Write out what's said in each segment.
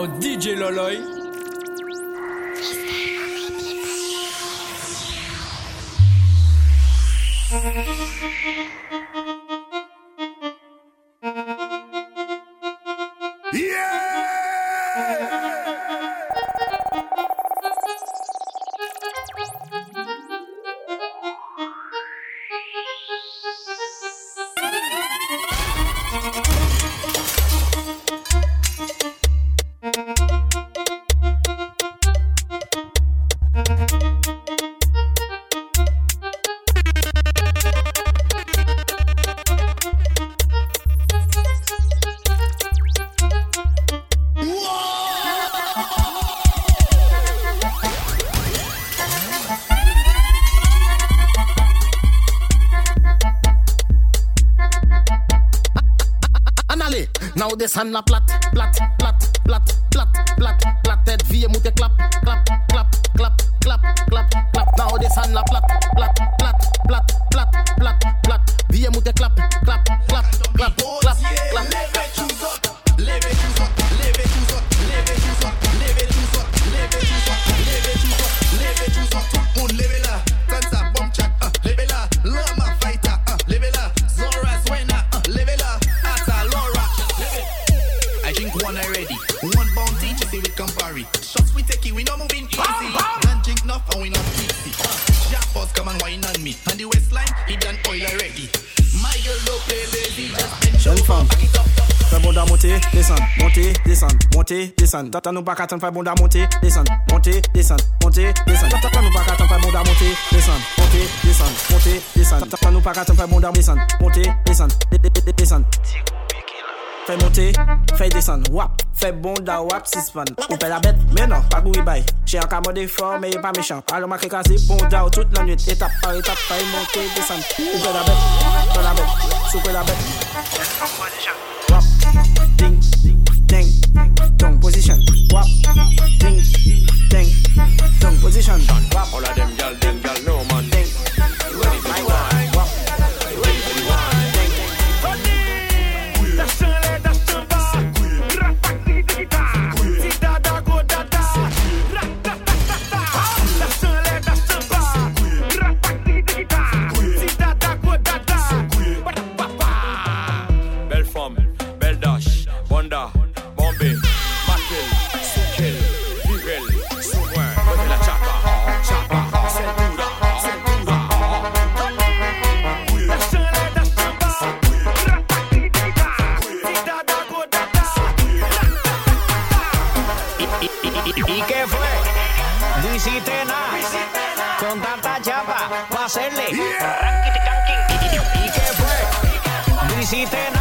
yo, DJ Loloy. Now this hand a plat, plat, plat, plat, plat, plat, platted vie moet je clap, clap, clap, clap, clap, clap, clap. Now this hand a plat, plat, plat, plat. monter, descendre, monter, descendre. Tata nous pas qu'à attendre, faire bonda monter, descendre, monter, descendre, monter, descendre. Tata nous pas qu'à attendre, faire bonda monter, descendre, monter, descendre, monter, descendre. Tata nous pas qu'à attendre, faire bonda descendre, monter, descendre, descendre. Fè montè, fè desan, wap, fè bonda wap sispan Oupe la bet, menan, pa gouri bay Che an ka mode for, meye pa mechan Alo ma krekase, bonda ou tout la nwet Etap par etap, fè montè, desan Oupe la bet, fè la bet, soupe la bet Ding, dong position. Wap, ding, ding, dong position. Wap, All of them gal, them gal, no con tanta chapa para hacerle. ¿Y qué fue? No hiciste nada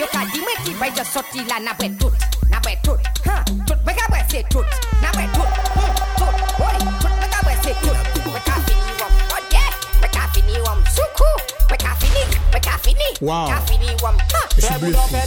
yo ka di mwen ki bay just sorti la na bwe tout Na bwe tout, ha, tout, mwen ka bwe se tout Na bwe tout, hmm, tout, boy, tout, mwen ka bwe se tout Mwen ka fini rum, oh yeah, mwen ka fini rum Soukou, mwen ka fini, mwen ka fini Wow. Ka fini rum, ha Je suis bluffé.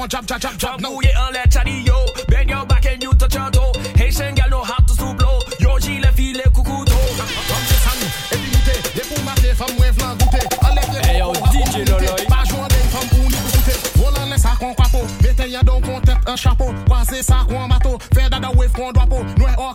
on jump, jump, jump, jump. No, move en l'air, Charlie, yo. Bend your back and you touch your toe. Haitian girl know how to slow blow. Yo, j'ai les filles, les coucou d'eau. Comme c'est sang, et puis goûter. Les poules matées, femmes, flan goûter. Enlève les yo, DJ Loloi. Pas joindre les femmes pour nous goûter. Volant les sacs en capot. Mettez y'a donc en tête un chapeau. Croisez ça, on bateau. Faire dada wave, qu'on doit peau. Noir,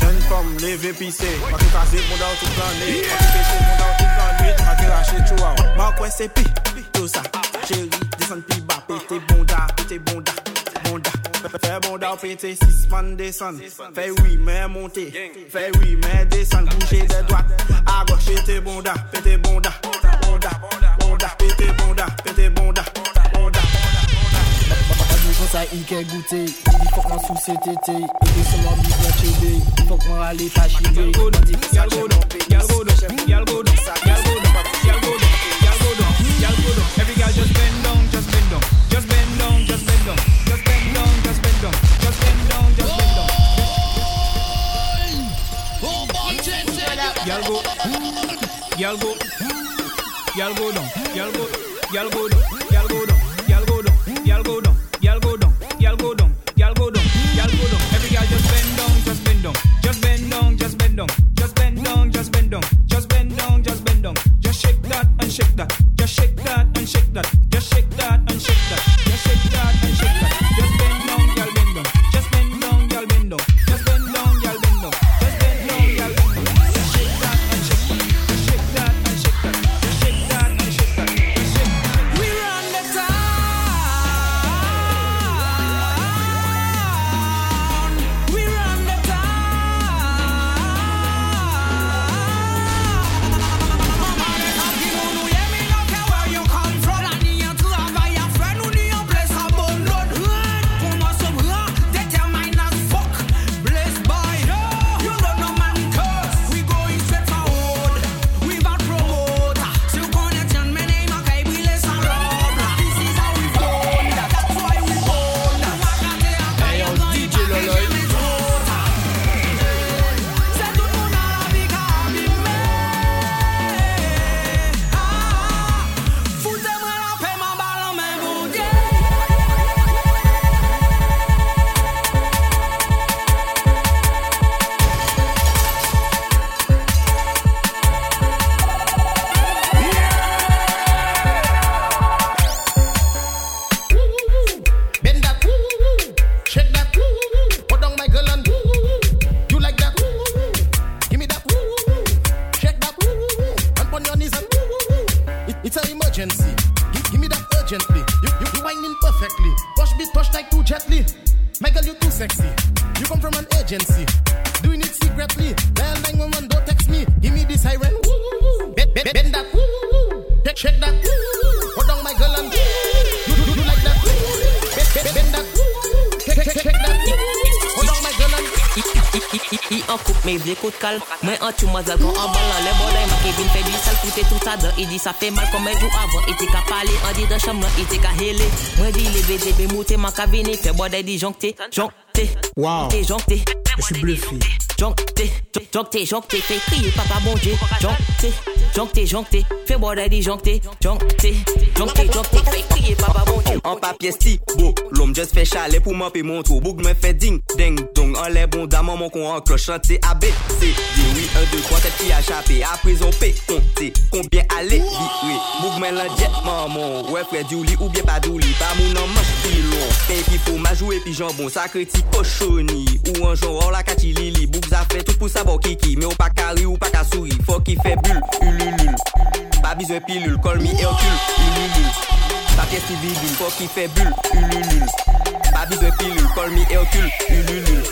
Jeune femme, levée pissée. Pas que casser mon dans tout plané Pas que péter mon dans tout plané Pas que lâcher chihuahua Ma quoi c'est pi, tout ça. Chérie, descend pi bas. Pété bonda, pété bonda Bonda Fais bonda, pété six man descend Fais oui, mais monter Fais oui, mais descend Bouger de droite À gauche, pété bonda Pété bonda Bonda, bonda Pété bonda, pété bonda Mwen sa ike goute, di fok mwen sou se tete E de son mwen bi mwen chebe, fok mwen ale pa chive Mwen di sa jemon pe, gal godon, gal godon, sa gal godon Gal godon, gal godon, gal godon Every gal just bend down, just bend down. Just bend down, just bend down. Just bend down, just bend down. Just bend down, just bend down. Gal go, gal go, gal go down, gal go, gal go down, gal go down. sexy. You come from an agency, doing it secretly. Well, Dial woman, don't text me. Give me the siren. Bend, bend, bend that. Woo, check, check that. Hold on, my girl, and you, you, you like that. Bend, bend, bend, that. Woo, check, check, check that. Hold on, my girl, and I an koup me vle kout kal Mwen an chou mazel kon an balan Le boday ma Kevin fe di sal Koute tout sa dan I di sa fe mal kon men jou avan I te ka pale An di dan chanm nan I te ka hele Mwen di le BDB mouté Man ka vene fe boday di jonkte Jonk joncté. Wow. Joncté, joncté. Je suis bluffé. Joncté, joncté, joncté, fait crier papa bon Dieu. Joncté, joncté, joncté, fait bodin disjoncté. Joncté, joncté, joncté, fait crier priye papa bon Dieu An bon, papye bon, sti, bo, bon. lom jes fe chale pou man pe montrou Bouk me fe ding, ding, dong. An le bon daman man kon an kloch An te a B, C, D, oui, 1, 2, 3, tet ki a chapé A prizon P, kon te, konbyen ale, vi, oui. Bouk men lan jet maman, we fre di ou li ou bien pa di ou li Pa moun an manch pilon, pen pi fomaj ou epi jambon Sakre ti koshoni, ou an jon or la kati li li Bouk zafre tout pou sabo kiki, me ou pa kari ou pa ka souri Fok ki fe bul, ululul Pa bizwe pilul, kol mi e okul, ululul Papier civil, faut qu'il fait bulle, ululul. Pas besoin pilule, call me Hercule, ululul.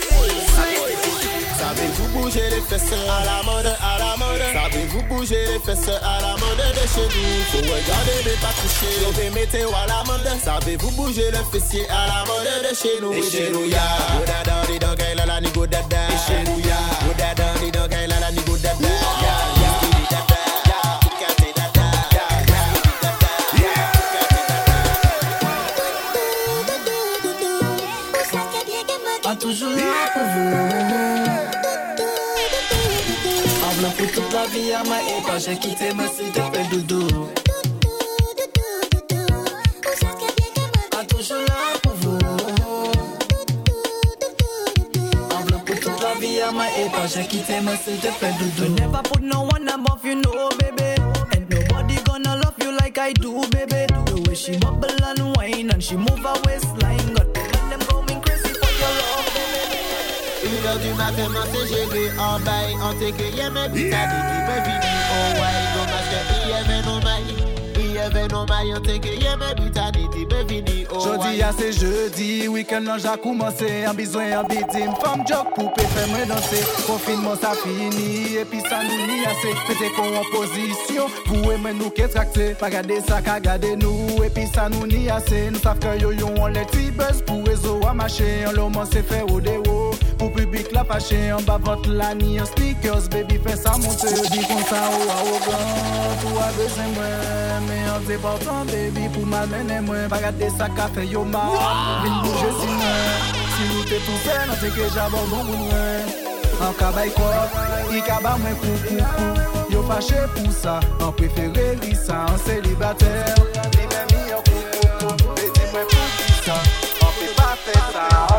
Savez-vous bouger les fesses à la mode, à la mode? Savez-vous bouger les fesses à la mode de chez nous? Faut regarder mais pas toucher, fait météo à la mode. Savez-vous bouger le fessier à la mode de chez nous? Et chez nous ya Goda dans les dog, la la ni go dada Et chez nous ya Goda dans les dog, la la ni j'ai quitté ma te plaît doudou. Toujours là pour. Never put no one above you, no, baby. And nobody gonna love you like I do, baby. The way she bubble and whine and she move her waistline. Got heures du matin, m'en c'est géré en bail. En t'es que y'a mes bitades qui me vini. Oh, ouais, dommage que y'a mes nomailles. Jodi a se jeudi, weekend nan ja koumanse An bizwen an bidim, fam jok pou pe fè mwen danse Konfinman sa fini, epi sa nou ni ase Pete kon an pozisyon, pou e men nou ke trakte Pa gade sa ka gade nou, epi sa nou ni ase Nou saf ke yo yon an let fi buzz pou e zo a mache An loman se fè ou de ou Pou publik la fache, an ba vot la ni an speakers. Baby fè sa monte, yo di kon sa ou a ou gan Pou a beze mwen, men an te portan baby Pou mal menen mwen, pa gade sa ka fè yo ma. Vin bouje si mwen, si nou te tou fè Nan te ke jabon bon moun mwen An kabay kop, i ka mwen kou kou kou Yo fache pou sa, an prefere li sa An selibater, li men mi an kou kou kou Bezi mwen pou ki sa, an pe pa fè sa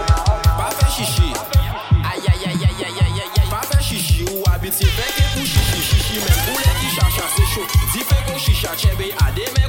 Chichi men pou le ki chacha se chou Di fè kon chicha chebe ade men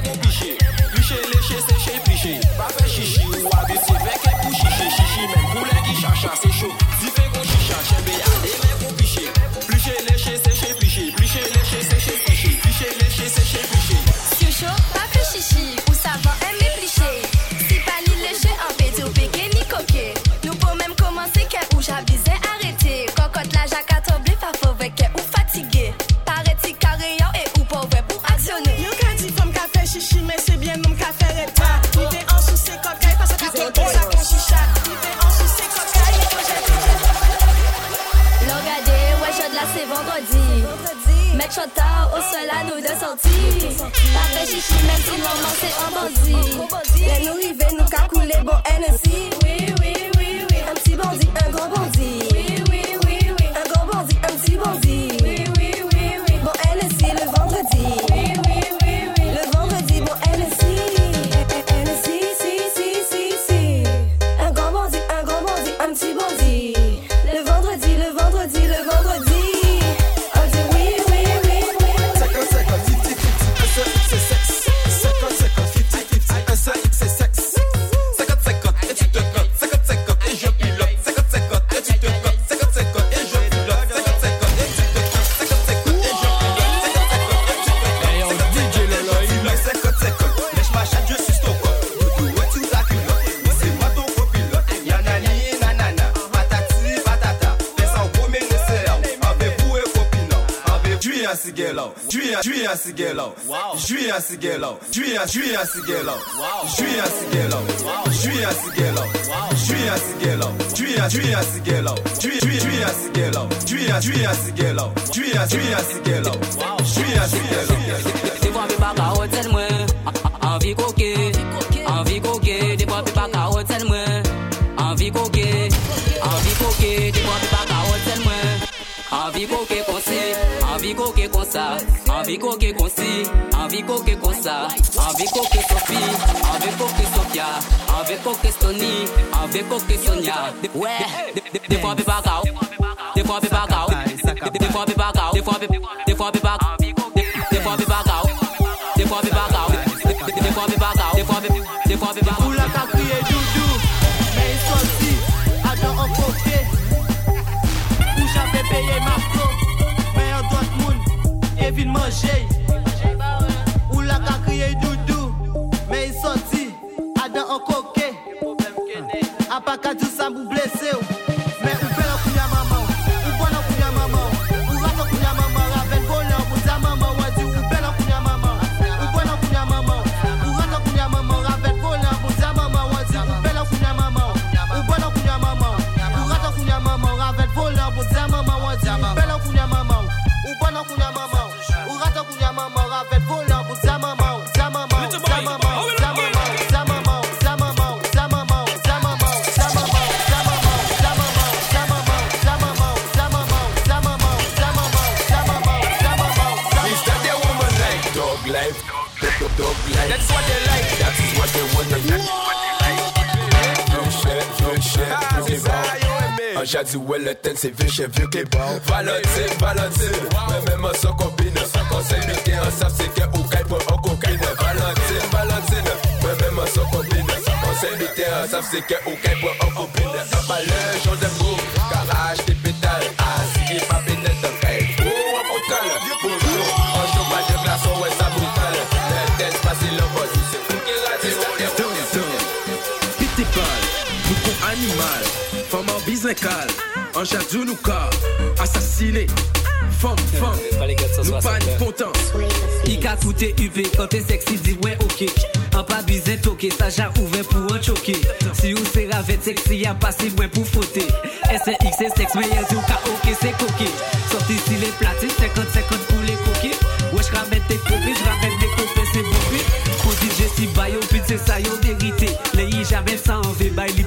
Pa fe chichi men si maman se an bozi Le nou rive nou ka koule bon enersi Sigelo, Julia, Julia Sigelo, Julia Sigelo, Julia, Julia Sigelo, Julia Sigelo, Julia Sigelo, Julia Sigelo, Julia, Julia Sigelo, Julia Sigelo, Julia, Julia Sigelo, Julia, Julia Sigelo, Julia Sigelo. Des fois, puis pas qu'à hôtel, moi. Envie coquet, Envie qu'on qu'est cossé, envie qu'on qu'est cossa, envie qu'on qu'est cossé, envie qu'on qu'est cossa, envie qu'on qu'est Sophie, envie qu'on qu'est Sophia, envie qu'on qu'est Sony, envie qu'on qu'est Sonia. Ouais, des fois des bagarres, de fois des bagarres, de fois des bagarres, des fois des fois des bagarres, des fois des bagarres, des fois des bagarres, des fois des bagarres, des fois. vin manje dog life. Dog, dog life. That's what they like. That is what they want. That's what they like. Un chat du Wellington, c'est vieux chef, vieux kebab Valentine, Valentine, mais même en s'en combine Conseil de guerre, on savent c'est qu'un ou qu'un pour un coquine Valentine, Valentine, mais même en s'en combine Conseil de guerre, on savent c'est qu'un ou qu'un pour un coquine Un balai, j'en ai beau, garage, mécale, en jadou nous assassiné. Femme, femme, nous pas de potence. Il a coûté UV quand t'es sexy, dis ouais, ok. An pa bizen toke, ça jan ouvert pour an choke Si ou se ravet seksi, an pasi mwen pou fote SNX se seks, men yel zi ou ka oke Sorti si le plati, 50-50 pou le koke Wesh ramen te kope, jramen me kope se bope Kou DJ si bayo, pit se sa yo merite Le yi jamen sa anve, bay li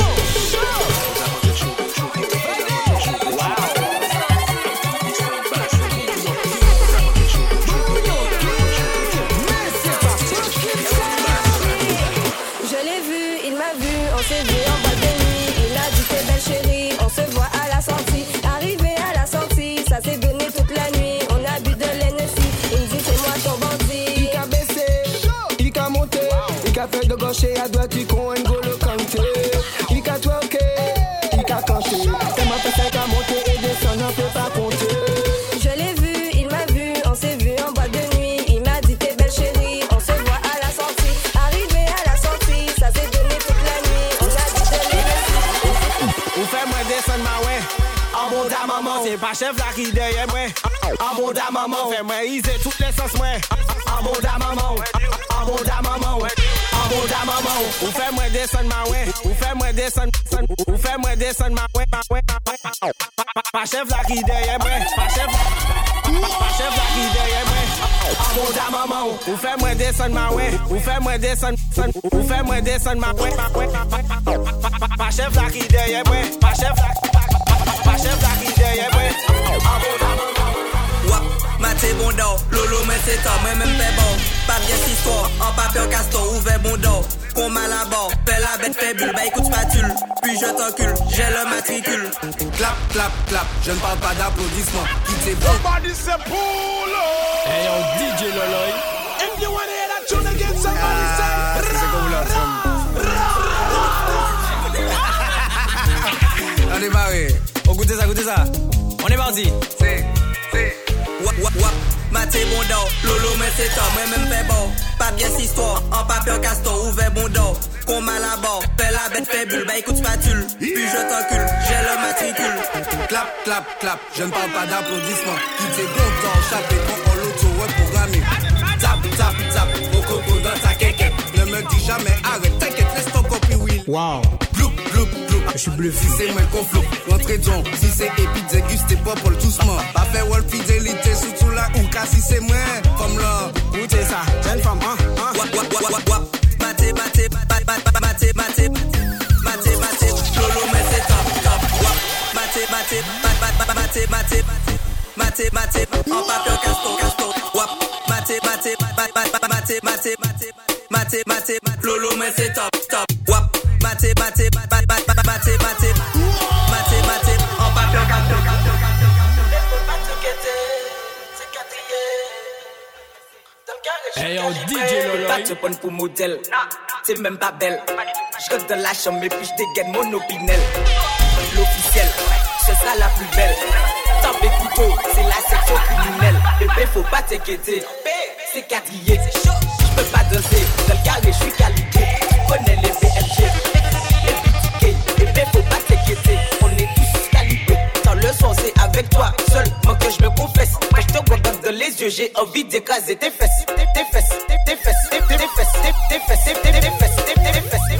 et à droite, il con N'Golo Kanté. Il a twerké, il a canté. M'a fait ça, monter et descendre, on peut pas compter. Je l'ai vu, il m'a vu, on s'est vu en boîte de nuit. Il m'a dit t'es belle chérie, on se voit à la sortie. Arrivé à la sortie, ça s'est donné toute la nuit. On a bu de l'Hennessy. Ou mwen desen ma wè An bon maman Se pa chef la ki deye mwen An bon maman Fè mwen ize tout l'esens mwen An bon da maman, an bon da maman, an bon da maman Ou fè mwen desen ma wè, ou fè mwen desen, ou fè mwen desen ma wè, ma wè, ma wè. Pa chef la ki deye mwen, pa chef la ki deye mwen An bon da maman, ou fè mwen desen ma wè, ou fè mwen desen, ou fè mwen desen ma wè, ma wè. Pa chef la ki deye mwen, pa chef la ki deye mwen, an bon da maman Matè bon do, lolo men se to, mwen men fè bon. Papye sisko, an papye kasto, ouve bon do Kon mal an bor, la bèt fè bul Ba ekout spatul, puis je t'encule, jè le matricule. Clap, clap, clap, je ne parle pas d'applaudissement Quitte ses bons Somebody say Polo Hey yo DJ Loloy If you wanna hear that tune again, somebody ah, say Ra, ra, ra, ra. On est barré, on goûte ça, goûte ça. On est parti. C'est, c'est. Wap, wap, wap. Bon lolo mais c'est temps, moi même fait bon. Pas bien cette histoire, en papier castor, ouvert bon d'or. Qu'on mal à bord, fais la bête, fais bulle, bah écoute spatule. Puis je t'encule, j'ai le matricule. Clap, clap, clap, je ne parle pas d'applaudissements. Qui t'es content, chapé quand on l'auto reprogrammé. Tap, tap, tap, au coco dans ta quéquette. Ne me dis jamais arrête, t'inquiète, laisse ton copie Will. Wow je suis bluffé. Si c'est moi conflit, l'entrée donc, si c'est épique, déguste pas pour doucement. Pas fait wall fidélité, surtout là ou cas si c'est moi. Femme là, goûtez ça, jeune femme, hein. Wap, wap, wap, wap, wap. Lolo, mais c'est top, top, wap. Battez, en papier, caston, caston, wap. Lolo, top, top, wap. Battez, battez, battez, Hey yo, DJ Lolo. Pas te prendre pour modèle, t'es même pas belle. Je rentre dans la chambre et puis je dégaine mon opinel. L'officiel, ce sera la plus belle. Tant pis couteau, c'est la section criminelle. Bébé, faut pas t'inquiéter, c'est quadrillé. Je peux pas danser, dans le carré, je suis qualité. Tu connais les BMG, les BTK. Bébé, faut pas t'inquiéter, on est tous calibrés. Dans le son, c'est avec toi, seulement que je me confesse. Quand je te les yeux, j'ai envie d'écraser tes fesses. Fesses, tes fesses, tes fesses, tes fesses, tes fesses, tes fesses, tes fesses, tes fesses,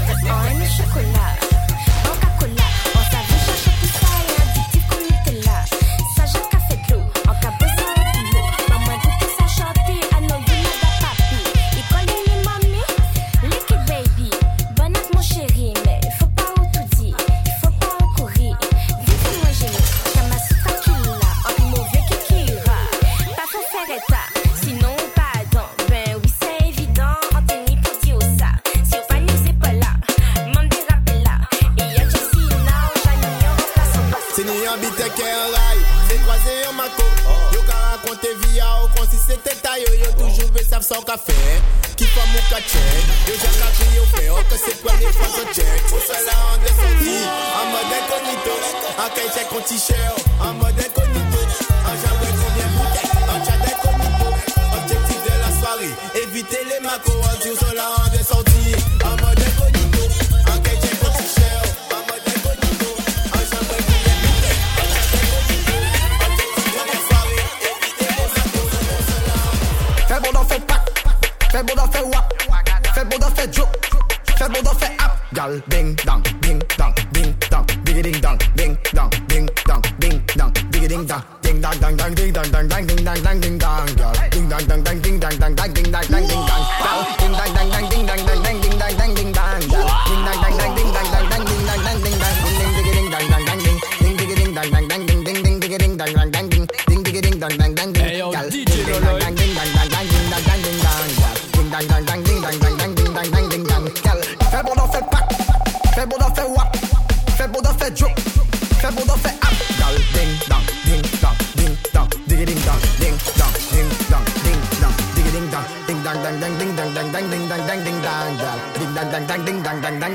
gal, bang,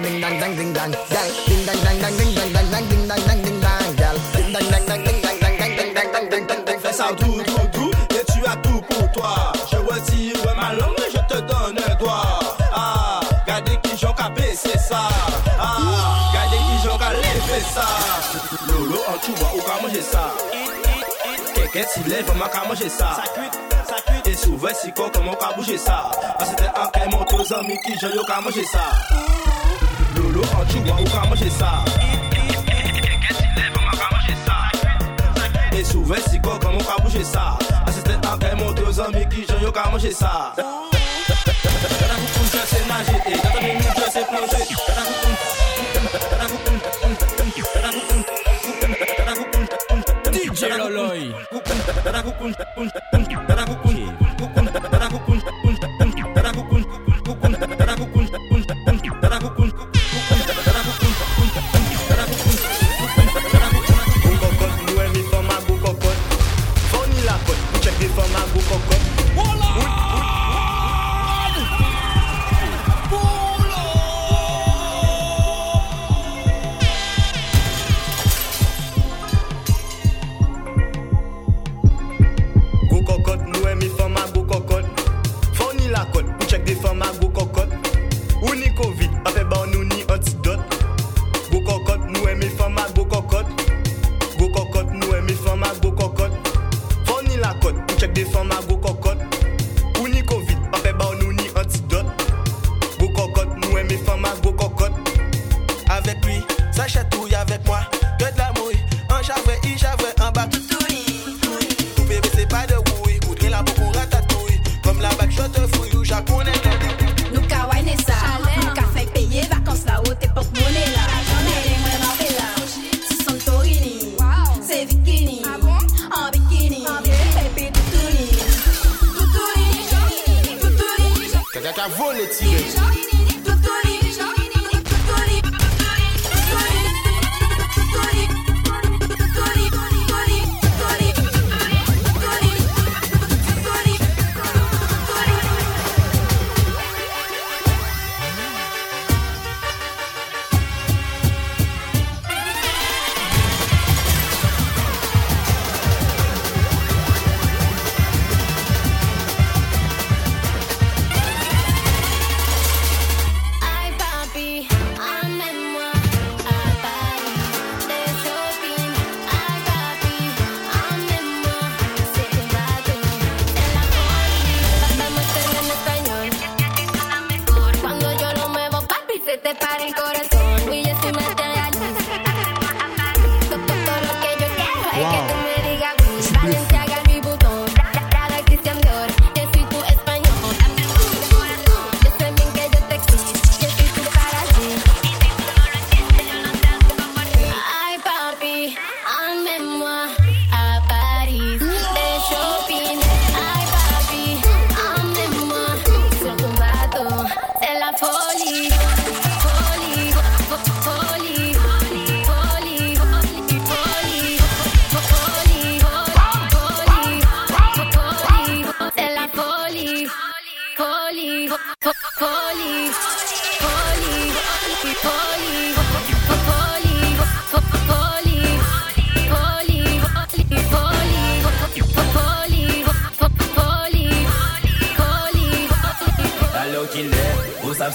dang dang dang, ding dang dang ding dang, gal ding dang dang dang, ding dang dang dang, ding dang dang ding dang, gal ding dang dang dang, ding dang dang dang, ding dang dang ding dang dang, Fais ça tout, tout, tout, et tu as tout pour toi. Je retire ma langue et je te donne un doigt. Ah, regardez qui j'en capé, c'est ça. Ah, regardez qui j'en calé, fait ça. Lolo, en tout bois, ou qu'à manger ça. Quelqu'un s'y lève, on qu'à manger ça. Et souvent, si quoi, comment qu'à bouger ça. Ah, c'était un qu'à monter aux amis qui j'en qu'à manger ça. Laurent Choua ou ka manje sa Gen si lev ou ka manje sa E souve si kokan ou ka bouje sa Asisten apè moun te zami ki jan yo ka manje sa Gada kou koum jè se nage E gada kou koum jè se plonje Gada kou koum Gada kou koum Gada kou koum Gada kou koum DJ Loloy Gada kou koum Gada kou koum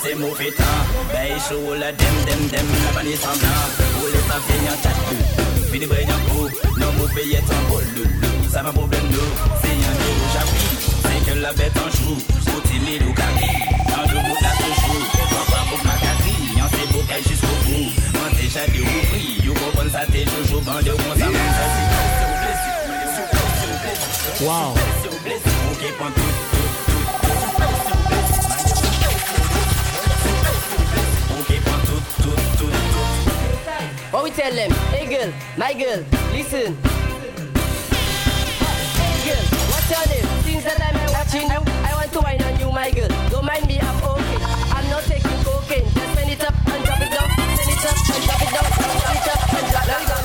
c'est mauvais temps Ben la dem dem dem, la Vous les savez y'en chat Fini coup, non vous payez ton bol Ça va problème nous, c'est de rouge à prix C'est que la bête en joue, pour timide ou kaki Dans le bout la toujours, on va pour ma kaki Y'en c'est beau jusqu'au bout On déjà de ou prix, you t'es toujours ça tell them? Hey girl, my girl, listen. Hey girl, what's your name? Since the time I'm watching you, I want to wine on you, my girl. Don't mind me, I'm okay. I'm not taking cocaine. Just send it up and drop it down. Send it up and drop it down. Send it up and drop it down.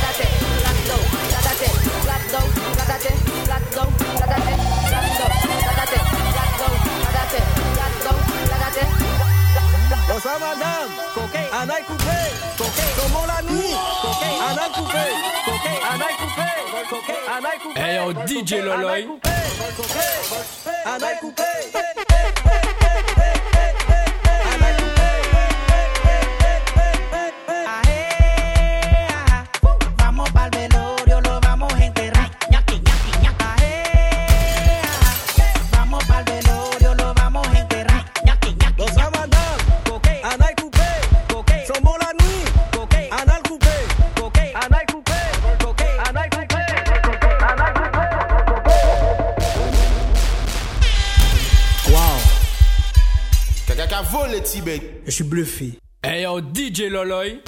Flat down, flat down, flat down, flat down, flat down, flat down, flat down, Hey yo, DJ Loloy. Je suis bluffé. Hey yo, DJ Loloy.